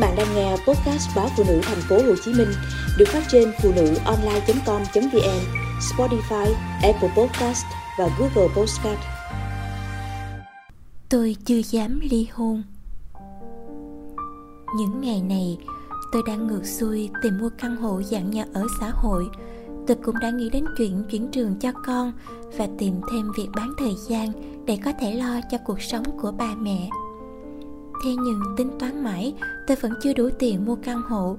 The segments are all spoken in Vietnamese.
bạn đang nghe podcast báo phụ nữ thành phố Hồ Chí Minh được phát trên phụ nữ online.com.vn, Spotify, Apple Podcast và Google Podcast. Tôi chưa dám ly hôn. Những ngày này, tôi đang ngược xuôi tìm mua căn hộ dạng nhà ở xã hội. Tôi cũng đã nghĩ đến chuyện chuyển trường cho con và tìm thêm việc bán thời gian để có thể lo cho cuộc sống của ba mẹ thế nhưng tính toán mãi, tôi vẫn chưa đủ tiền mua căn hộ.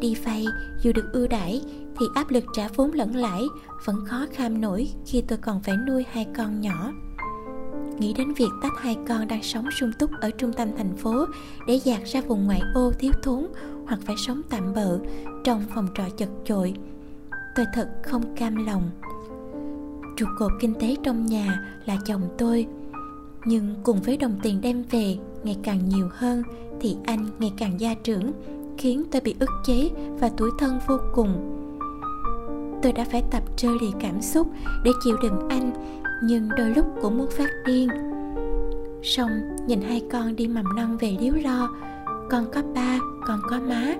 Đi vay, dù được ưu đãi, thì áp lực trả vốn lẫn lãi vẫn khó kham nổi khi tôi còn phải nuôi hai con nhỏ. Nghĩ đến việc tách hai con đang sống sung túc ở trung tâm thành phố để dạt ra vùng ngoại ô thiếu thốn hoặc phải sống tạm bợ trong phòng trọ chật chội, tôi thật không cam lòng. Trụ cột kinh tế trong nhà là chồng tôi nhưng cùng với đồng tiền đem về ngày càng nhiều hơn thì anh ngày càng gia trưởng, khiến tôi bị ức chế và tuổi thân vô cùng. Tôi đã phải tập chơi lì cảm xúc để chịu đựng anh, nhưng đôi lúc cũng muốn phát điên. Xong, nhìn hai con đi mầm non về điếu lo con có ba, con có má,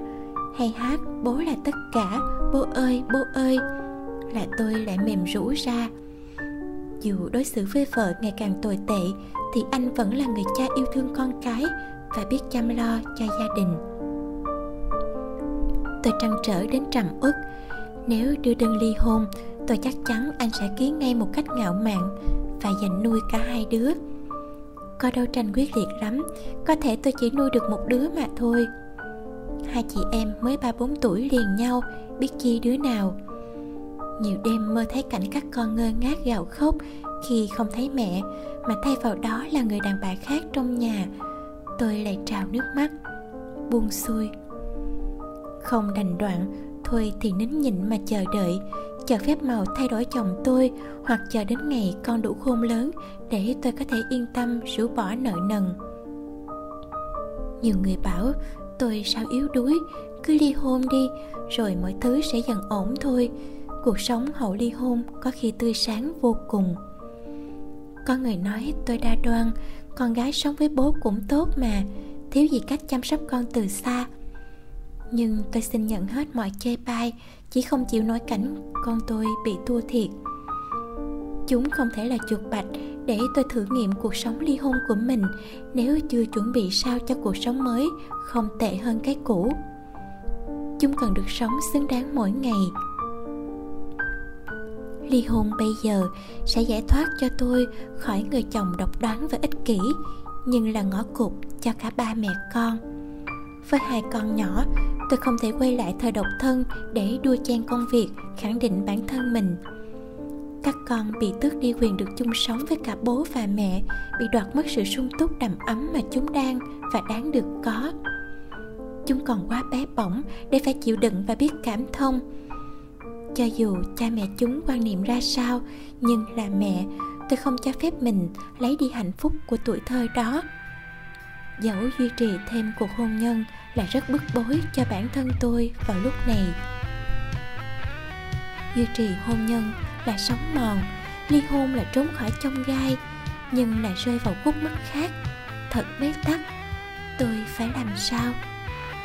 hay hát bố là tất cả, bố ơi bố ơi là tôi lại mềm rũ ra dù đối xử với vợ ngày càng tồi tệ, thì anh vẫn là người cha yêu thương con cái và biết chăm lo cho gia đình. Tôi trăn trở đến trầm uất. Nếu đưa đơn ly hôn, tôi chắc chắn anh sẽ ký ngay một cách ngạo mạn và dành nuôi cả hai đứa. Có đâu tranh quyết liệt lắm, có thể tôi chỉ nuôi được một đứa mà thôi. Hai chị em mới ba bốn tuổi liền nhau, biết chi đứa nào nhiều đêm mơ thấy cảnh các con ngơ ngác gào khóc khi không thấy mẹ, mà thay vào đó là người đàn bà khác trong nhà. Tôi lại trào nước mắt, buông xuôi. Không đành đoạn, thôi thì nín nhịn mà chờ đợi. Chờ phép màu thay đổi chồng tôi, hoặc chờ đến ngày con đủ khôn lớn để tôi có thể yên tâm rũ bỏ nợ nần. Nhiều người bảo, tôi sao yếu đuối, cứ ly hôn đi, rồi mọi thứ sẽ dần ổn thôi cuộc sống hậu ly hôn có khi tươi sáng vô cùng. Có người nói, tôi đa đoan, con gái sống với bố cũng tốt mà, thiếu gì cách chăm sóc con từ xa. Nhưng tôi xin nhận hết mọi chê bai, chỉ không chịu nổi cảnh con tôi bị thua thiệt. Chúng không thể là chuột bạch để tôi thử nghiệm cuộc sống ly hôn của mình nếu chưa chuẩn bị sao cho cuộc sống mới không tệ hơn cái cũ. Chúng cần được sống xứng đáng mỗi ngày ly hôn bây giờ sẽ giải thoát cho tôi khỏi người chồng độc đoán và ích kỷ, nhưng là ngõ cụt cho cả ba mẹ con. Với hai con nhỏ, tôi không thể quay lại thời độc thân để đua chen công việc, khẳng định bản thân mình. Các con bị tước đi quyền được chung sống với cả bố và mẹ, bị đoạt mất sự sung túc đầm ấm mà chúng đang và đáng được có. Chúng còn quá bé bỏng để phải chịu đựng và biết cảm thông cho dù cha mẹ chúng quan niệm ra sao, nhưng là mẹ, tôi không cho phép mình lấy đi hạnh phúc của tuổi thơ đó. Dẫu duy trì thêm cuộc hôn nhân là rất bức bối cho bản thân tôi vào lúc này. Duy trì hôn nhân là sống mòn, ly hôn là trốn khỏi trong gai, nhưng lại rơi vào khúc mắc khác. Thật bế tắc, tôi phải làm sao?